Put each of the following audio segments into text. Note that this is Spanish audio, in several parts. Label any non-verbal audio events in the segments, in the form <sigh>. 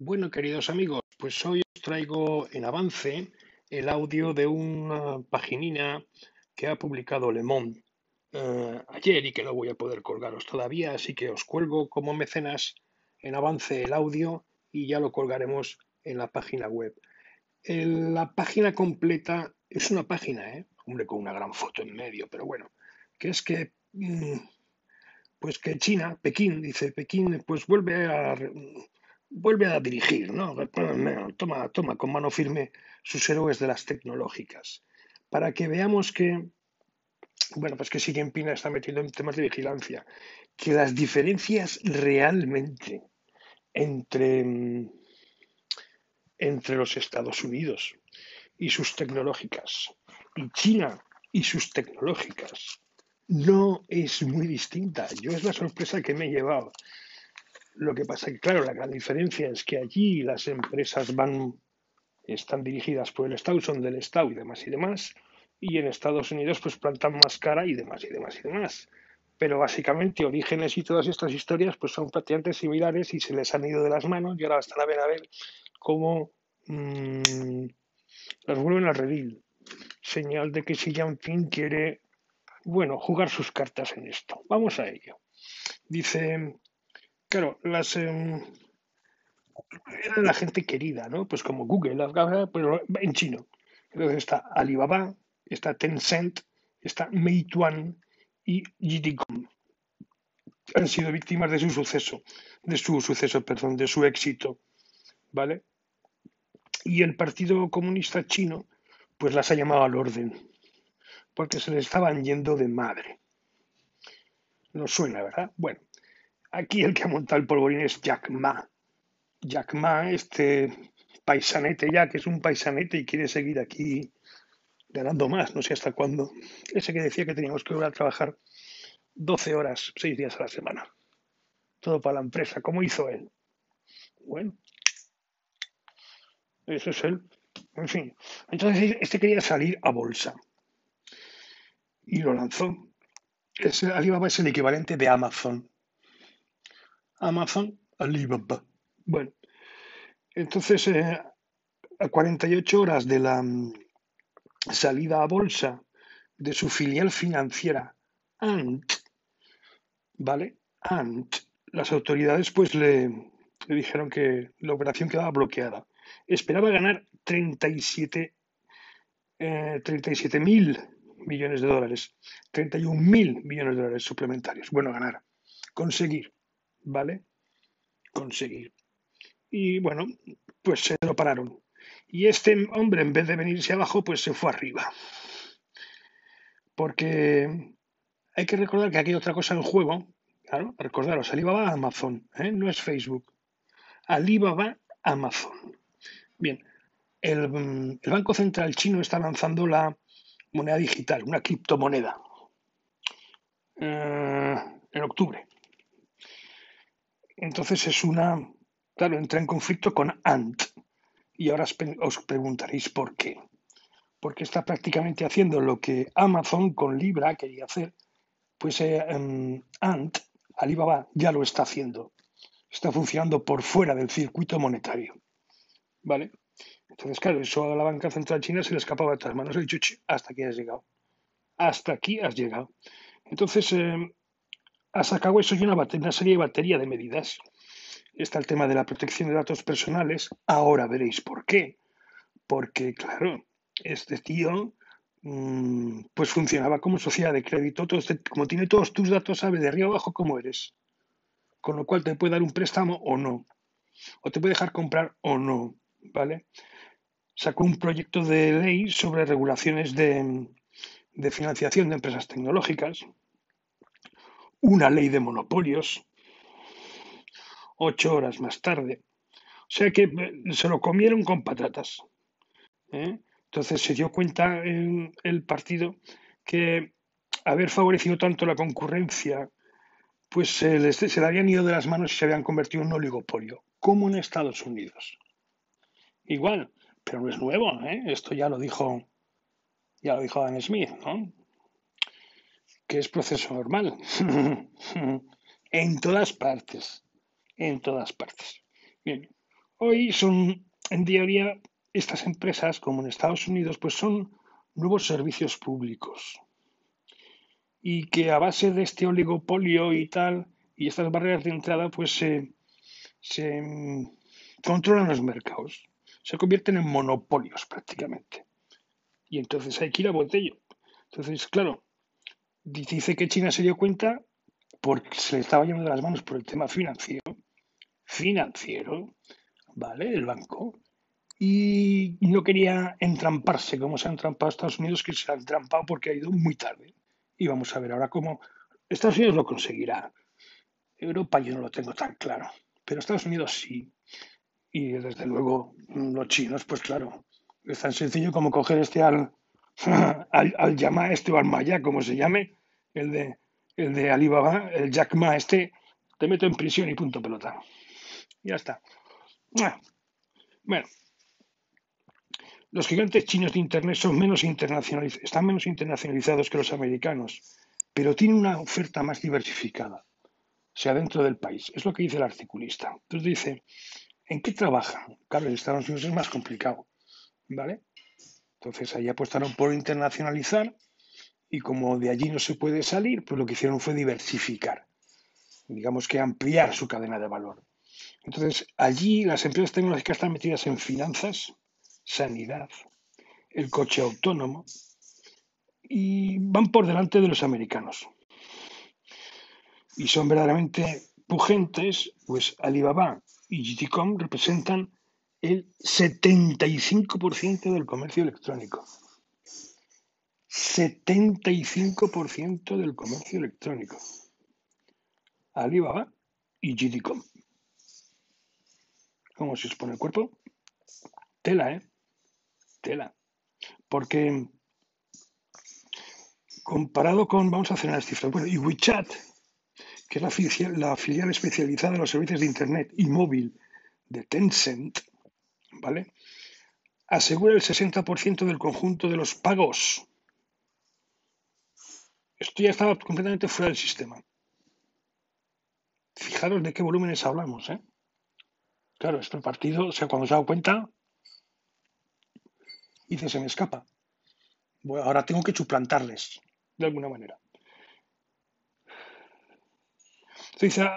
Bueno, queridos amigos, pues hoy os traigo en avance el audio de una paginina que ha publicado Le Monde eh, ayer y que no voy a poder colgaros todavía, así que os cuelgo como mecenas en avance el audio y ya lo colgaremos en la página web. la página completa es una página, ¿eh? hombre, con una gran foto en medio, pero bueno, que es que, mm, pues que China, Pekín, dice Pekín, pues vuelve a vuelve a dirigir, ¿no? Toma, toma con mano firme sus héroes de las tecnológicas, para que veamos que, bueno, pues que Xi Jinping está metiendo en temas de vigilancia, que las diferencias realmente entre, entre los Estados Unidos y sus tecnológicas y China y sus tecnológicas no es muy distinta. Yo es la sorpresa que me he llevado. Lo que pasa es que, claro, la gran diferencia es que allí las empresas van, están dirigidas por el Estado, son del Estado y demás y demás, y en Estados Unidos pues plantan más cara y demás y demás y demás. Pero básicamente orígenes y todas estas historias pues son prácticamente similares y se les han ido de las manos y ahora están a ver a ver cómo mmm, las vuelven a redil. Señal de que Xi Jinping quiere, bueno, jugar sus cartas en esto. Vamos a ello. Dice Claro, las em, era la gente querida, ¿no? Pues como Google, pero en chino. Entonces está Alibaba, está Tencent, está Meituan y JD.com. Han sido víctimas de su suceso, de su suceso, perdón, de su éxito, ¿vale? Y el Partido Comunista Chino, pues las ha llamado al orden, porque se le estaban yendo de madre. No suena, ¿verdad? Bueno, Aquí el que ha montado el polvorín es Jack Ma. Jack Ma, este paisanete ya, que es un paisanete y quiere seguir aquí ganando más, no sé hasta cuándo. Ese que decía que teníamos que volver a trabajar 12 horas, 6 días a la semana. Todo para la empresa, como hizo él. Bueno, eso es él. En fin, entonces este quería salir a bolsa y lo lanzó. Alibaba es el equivalente de Amazon. Amazon Alibaba. Bueno, entonces eh, a 48 horas de la mm, salida a bolsa de su filial financiera Ant, ¿vale? Ant, las autoridades pues le, dijeron que la operación quedaba bloqueada. Esperaba ganar 37 eh, mil millones de dólares, 31 mil millones de dólares suplementarios. Bueno, ganar, conseguir. ¿Vale? Conseguir. Y bueno, pues se lo pararon. Y este hombre, en vez de venirse abajo, pues se fue arriba. Porque hay que recordar que aquí hay otra cosa en juego. Claro, recordaros, Alibaba Amazon, ¿eh? no es Facebook. Alibaba Amazon. Bien, el, Banco Central chino está lanzando la moneda digital, una criptomoneda, eh, en octubre. Entonces es una, claro, entra en conflicto con Ant. Y ahora os preguntaréis por qué. Porque está prácticamente haciendo lo que Amazon con Libra quería hacer, pues eh, em, Ant, Alibaba, ya lo está haciendo. Está funcionando por fuera del circuito monetario. ¿Vale? Entonces, claro, eso a la banca central china se le escapaba de las manos. Hasta aquí has llegado. Hasta aquí has llegado. Entonces, em, ha sacado eso y una, una serie de batería de medidas. Está el tema de la protección de datos personales. Ahora veréis por qué. Porque, claro, este tío mm, pues funcionaba como sociedad de crédito. Este, como tiene todos tus datos, sabe de arriba abajo cómo eres. Con lo cual te puede dar un préstamo o no. O te puede dejar comprar o no. ¿Vale? Sacó un proyecto de ley sobre regulaciones de financiación de empresas tecnológicas una ley de monopolios, ocho horas más tarde. O sea que eh, se lo comieron con patatas. ¿eh? Entonces se dio cuenta en el partido que haber favorecido tanto la concurrencia, pues se, les, se le habían ido de las manos y se habían convertido en un oligopolio, como en Estados Unidos. Igual, pero no es nuevo, ¿eh? esto ya lo dijo, ya lo dijo Dan Smith, ¿no? Que es proceso normal. <laughs> en todas partes. En todas partes. Bien. Hoy son, en teoría, estas empresas, como en Estados Unidos, pues son nuevos servicios públicos. Y que a base de este oligopolio y tal, y estas barreras de entrada, pues se, se mm, controlan los mercados. Se convierten en monopolios prácticamente. Y entonces hay que ir a botello. Entonces, claro, dice que China se dio cuenta porque se le estaba yendo de las manos por el tema financiero. Financiero, ¿vale? El banco. Y no quería entramparse como se ha entrampado Estados Unidos, que se ha entrampado porque ha ido muy tarde. Y vamos a ver ahora cómo Estados Unidos lo conseguirá. Europa yo no lo tengo tan claro, pero Estados Unidos sí. Y desde luego los chinos, pues claro, es tan sencillo como coger este al, <laughs> al, al este o Maya, como se llame, el de, el de Alibaba, el Jack Ma este, te meto en prisión y punto pelota. Ya está. Bueno, los gigantes chinos de Internet son menos internacionalizados, están menos internacionalizados que los americanos, pero tienen una oferta más diversificada, sea, dentro del país. Es lo que dice el articulista. Entonces dice, ¿en qué trabajan? Claro, en Estados Unidos es más complicado, ¿vale? Entonces ahí apostaron por internacionalizar y como de allí no se puede salir, pues lo que hicieron fue diversificar, digamos que ampliar su cadena de valor. Entonces, allí las empresas tecnológicas están metidas en finanzas, sanidad, el coche autónomo y van por delante de los americanos. Y son verdaderamente pugentes, pues Alibaba y GTCom representan el 75% del comercio electrónico. 75% del comercio electrónico. Alibaba y GTCom. ¿Cómo se expone el cuerpo? Tela, ¿eh? Tela. Porque comparado con, vamos a hacer las cifras, bueno, y WeChat, que es la filial, la filial especializada en los servicios de Internet y móvil de Tencent, ¿vale? Asegura el 60% del conjunto de los pagos. Esto ya estaba completamente fuera del sistema. Fijaros de qué volúmenes hablamos, ¿eh? Claro, este partido, o sea, cuando se ha dado cuenta, dice, se me escapa. Bueno, ahora tengo que suplantarles, de alguna manera. Dice,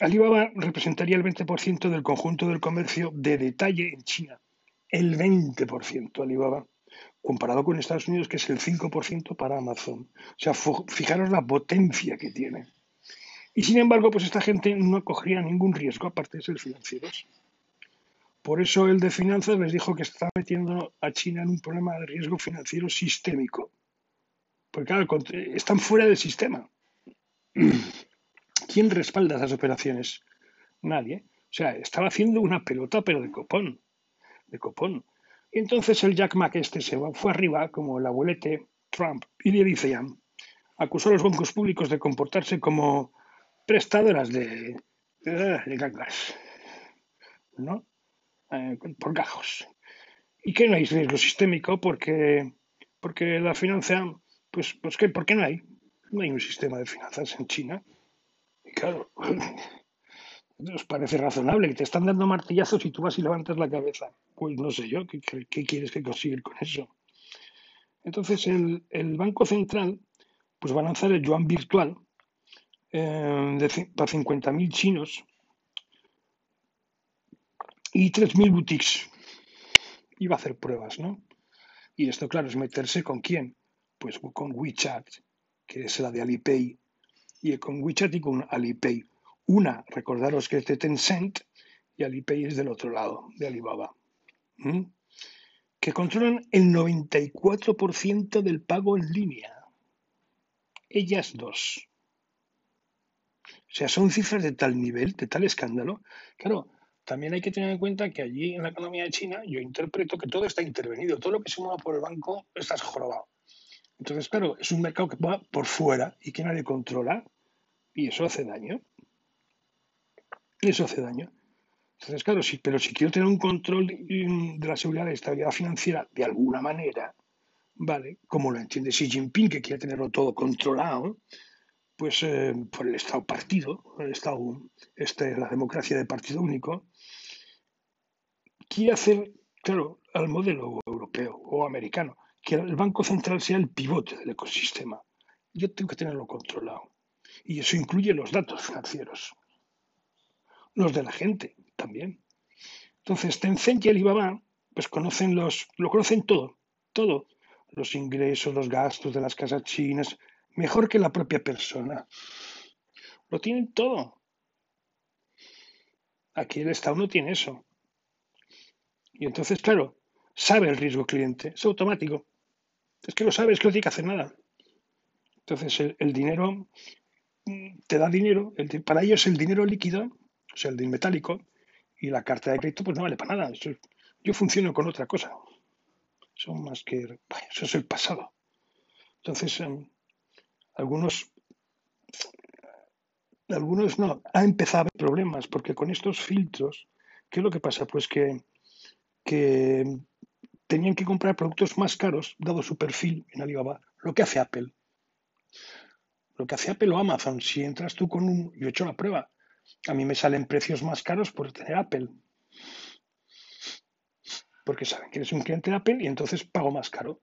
Alibaba representaría el 20% del conjunto del comercio de detalle en China. El 20% Alibaba, comparado con Estados Unidos, que es el 5% para Amazon. O sea, fijaros la potencia que tiene. Y sin embargo, pues esta gente no cogería ningún riesgo, aparte de ser financieros. Por eso el de finanzas les dijo que está metiendo a China en un problema de riesgo financiero sistémico. Porque claro, están fuera del sistema. <clears throat> ¿Quién respalda esas operaciones? Nadie. O sea, estaba haciendo una pelota, pero de copón. De copón. Y entonces el Jack Mack este se fue arriba, como el abuelete Trump, y le dice acusó a los bancos públicos de comportarse como prestadoras de, de, de gangas. ¿No? Eh, por gajos. ¿Y que no hay riesgo sistémico? Porque, porque la finanza, pues, pues ¿qué? ¿por qué no hay? No hay un sistema de finanzas en China. Y claro, <laughs> ¿os parece razonable que te están dando martillazos y tú vas y levantas la cabeza? Pues no sé yo, ¿qué, quieres que conseguir con eso? Entonces el, Banco Central pues va a lanzar el yuan virtual eh, para 50.000 chinos y 3.000 boutiques. Iba a hacer pruebas, ¿no? Y esto, claro, es meterse con quién? Pues con WeChat, que es la de Alipay, y con WeChat y con Alipay. Una, recordaros que es de Tencent y Alipay es del otro lado, de Alibaba. Que controlan el 94% del pago en línea. Ellas dos. O sea, son cifras de tal nivel, de tal escándalo. Claro, también hay que tener en cuenta que allí en la economía de China yo interpreto que todo está intervenido, todo lo que se mueva por el banco está jorobado. Entonces, claro, es un mercado que va por fuera y que nadie controla y eso hace daño. Y eso hace daño. Entonces, claro, sí, pero si quiero tener un control de la seguridad y estabilidad financiera de alguna manera, ¿vale? Como lo entiende Xi Jinping, que quiere tenerlo todo controlado, pues eh, por el Estado partido, el Estado, este, la democracia de partido único, quiere hacer, claro, al modelo europeo o americano, que el Banco Central sea el pivote del ecosistema. Yo tengo que tenerlo controlado. Y eso incluye los datos financieros. Los de la gente también. Entonces, Tencent y Alibaba, pues conocen los, lo conocen todo, todo. Los ingresos, los gastos de las casas chinas, mejor que la propia persona. Lo tienen todo. Aquí el Estado no tiene eso. Y entonces, claro, sabe el riesgo cliente, es automático. Es que lo sabe, es que no tiene que hacer nada. Entonces, el, dinero mm, te da dinero, para ellos el dinero líquido, o sea, el metálico, y la carta de crédito, pues no vale para nada. yo funciono con otra cosa. Son más que. eso es el pasado. Entonces, em, algunos algunos no, ha empezado a haber problemas, porque con estos filtros, ¿qué es lo que pasa? Pues que, que tenían que comprar productos más caros, dado su perfil en Alibaba, lo que hace Apple. Lo que hace Apple o Amazon, si entras tú con un... Yo he hecho la prueba, a mí me salen precios más caros por tener Apple. Porque saben que eres un cliente de Apple y entonces pago más caro.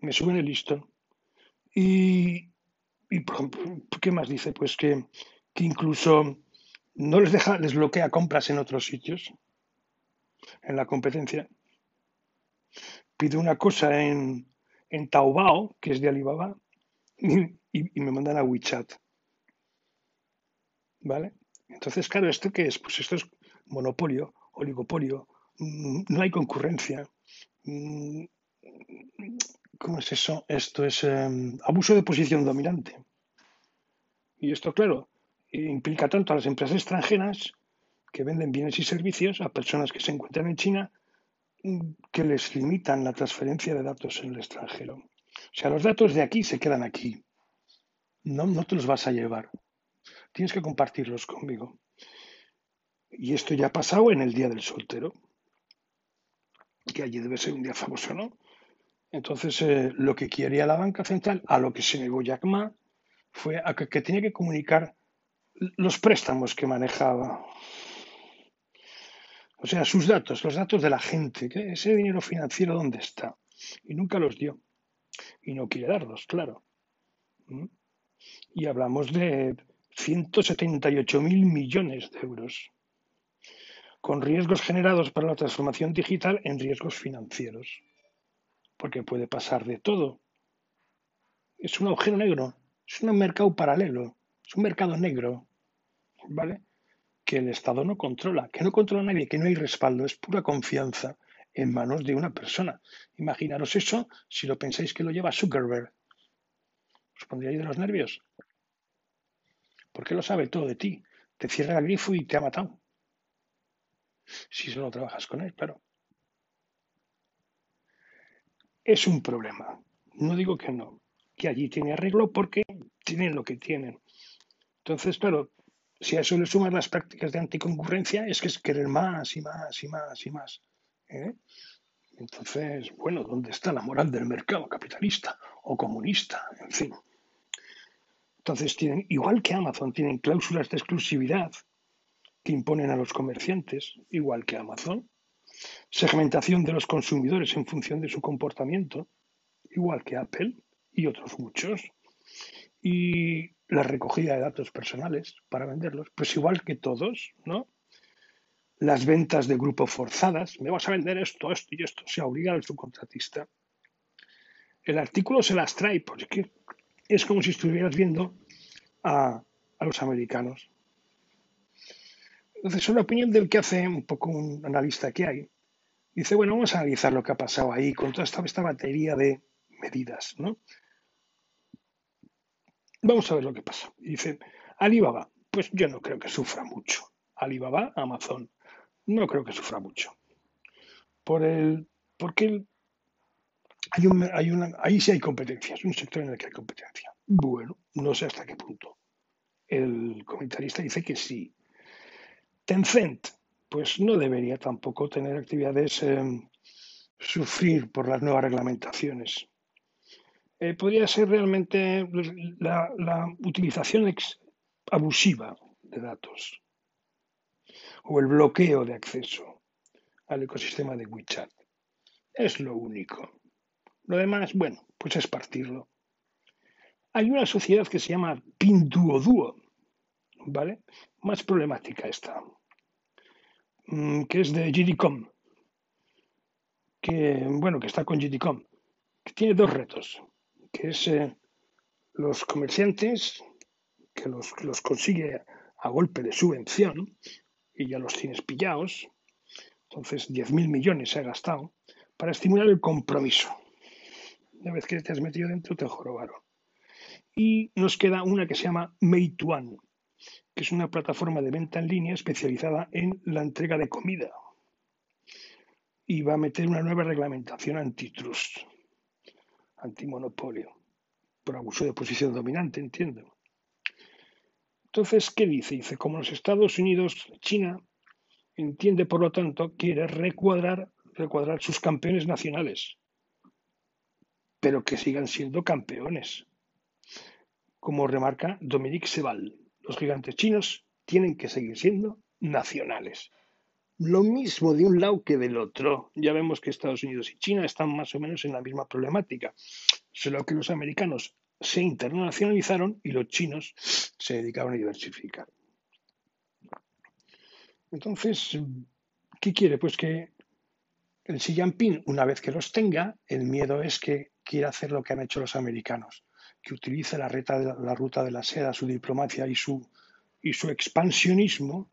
Me suben el listón. Y, y por ¿qué más dice? Pues que que incluso no les deja, les bloquea compras en otros sitios, en la competencia. Pido una cosa en, en Taobao, que es de Alibaba, y, me mandan a WeChat. ¿Vale? Entonces, claro, ¿esto qué es? Pues esto es monopolio, oligopolio, no hay concurrencia. ¿Cómo es eso? Esto es em, abuso de posición dominante. Y esto, claro, implica tanto a las empresas extranjeras que venden bienes y servicios a personas que se encuentran en China que les limitan la transferencia de datos en el extranjero. O sea, los datos de aquí se quedan aquí. No, no te los vas a llevar. Tienes que compartirlos conmigo. Y esto ya ha pasado en el Día del Soltero, que allí debe ser un día famoso, ¿no? Entonces, eh, lo que quería la banca central, a lo que se negó Jack Ma, fue a que tenía que comunicar los préstamos que manejaba. O sea, sus datos, los datos de la gente, ese dinero financiero dónde está. Y nunca los dio. Y no quiere darlos, claro. ¿Mm? Y hablamos de 178 mil millones de euros, con riesgos generados para la transformación digital en riesgos financieros, porque puede pasar de todo. Es un agujero negro, es un mercado paralelo, es un mercado negro ¿vale? Que el Estado no controla, que no controla nadie, que no hay respaldo, es pura confianza en manos de una persona. Imaginaros eso si lo pensáis que lo lleva Zuckerberg. ¿Os pondríais de los nervios? Porque lo sabe todo de ti. Te cierra el grifo y te ha matado. Si solo trabajas con él, claro. Es un problema. No digo que no, que allí tiene arreglo porque tienen lo que tienen. Entonces, claro, si a eso le sumas las prácticas de anticoncurrencia, es que es querer más y más y más y más. ¿eh? Entonces, bueno, ¿dónde está la moral del mercado capitalista o comunista? En fin. Entonces, tienen, igual que Amazon, tienen cláusulas de exclusividad que imponen a los comerciantes, igual que Amazon. Segmentación de los consumidores en función de su comportamiento, igual que Apple y otros muchos. Y la recogida de datos personales para venderlos, pues igual que todos, ¿no? Las ventas de grupo forzadas, me vas a vender esto, esto y esto, se obliga al subcontratista. El artículo se las trae porque es como si estuvieras viendo a, a los americanos. Entonces, es la opinión del que hace un poco un analista que hay. Dice, bueno, vamos a analizar lo que ha pasado ahí con toda esta, esta batería de medidas, ¿no? Vamos a ver lo que pasa. Dice, Alibaba, pues yo no creo que sufra mucho. Alibaba, Amazon, no creo que sufra mucho. Por el, porque hay, un, hay una, ahí sí hay competencia, es un sector en el que hay competencia. Bueno, no sé hasta qué punto. El comentarista dice que sí. Tencent, pues no debería tampoco tener actividades, eh, sufrir por las nuevas reglamentaciones. Eh, podría ser realmente la, utilización abusiva de datos o el bloqueo de acceso al ecosistema de WeChat. Es lo único. Lo demás, bueno, pues es partirlo. Hay una sociedad que se llama Pinduoduo, ¿vale? Más problemática esta, mm, que es de GDCOM, que, bueno, que está con GDCOM, que tiene dos retos, que es eh, los comerciantes, que los, los consigue a golpe de subvención, y ya los tienes pillados, entonces 10.000 millones se ha gastado, para estimular el compromiso. Una vez que te has metido dentro, te jorobaron. Y nos queda una que se llama Meituan, que es una plataforma de venta en línea especializada en la entrega de comida. Y va a meter una nueva reglamentación antitrust, antimonopolio, por abuso de posición dominante, entiendo. Entonces, ¿qué dice? Dice, como los Estados Unidos, China, entiende, por lo tanto, quiere recuadrar, recuadrar sus campeones nacionales, pero que sigan siendo campeones. Como remarca Dominique Seval, los gigantes chinos tienen que seguir siendo nacionales. Lo mismo de un lado que del otro. Ya vemos que Estados Unidos y China están más o menos en la misma problemática, solo que los americanos se internacionalizaron y los chinos se dedicaron a diversificar. Entonces, ¿qué quiere? Pues que el Xi Jinping, una vez que los tenga, el miedo es que quiera hacer lo que han hecho los americanos, que utilice la, ruta de la seda, su diplomacia y su, y su expansionismo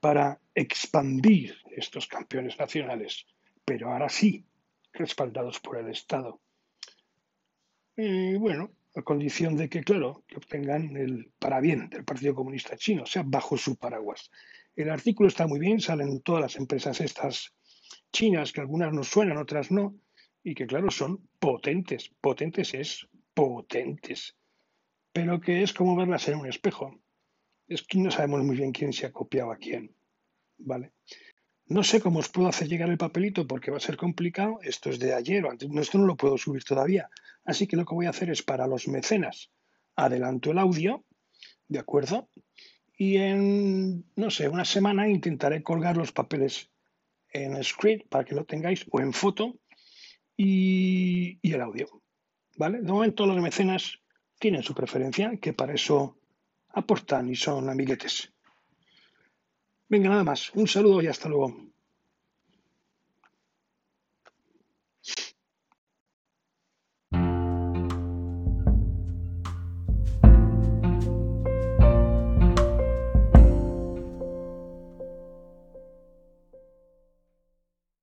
para expandir estos campeones nacionales, pero ahora sí, respaldados por el Estado. Y bueno, a condición de que, claro, que obtengan el para bien del Partido Comunista Chino, o sea, bajo su paraguas. El artículo está muy bien, salen todas las empresas estas chinas, que algunas nos suenan, otras no, y que, claro, son potentes. Potentes es potentes. Pero que es como verlas en un espejo. Es que no sabemos muy bien quién se ha copiado a quién. ¿Vale? No sé cómo os puedo hacer llegar el papelito porque va a ser complicado. Esto es de ayer o antes. esto no lo puedo subir todavía. Así que lo que voy a hacer es para los mecenas. Adelanto el audio, ¿de acuerdo? Y en, no sé, una semana intentaré colgar los papeles en script para que lo tengáis o en foto y, y el audio. ¿Vale? De momento los mecenas tienen su preferencia, que para eso aportan y son amiguetes. Venga, nada más. Un saludo y hasta luego.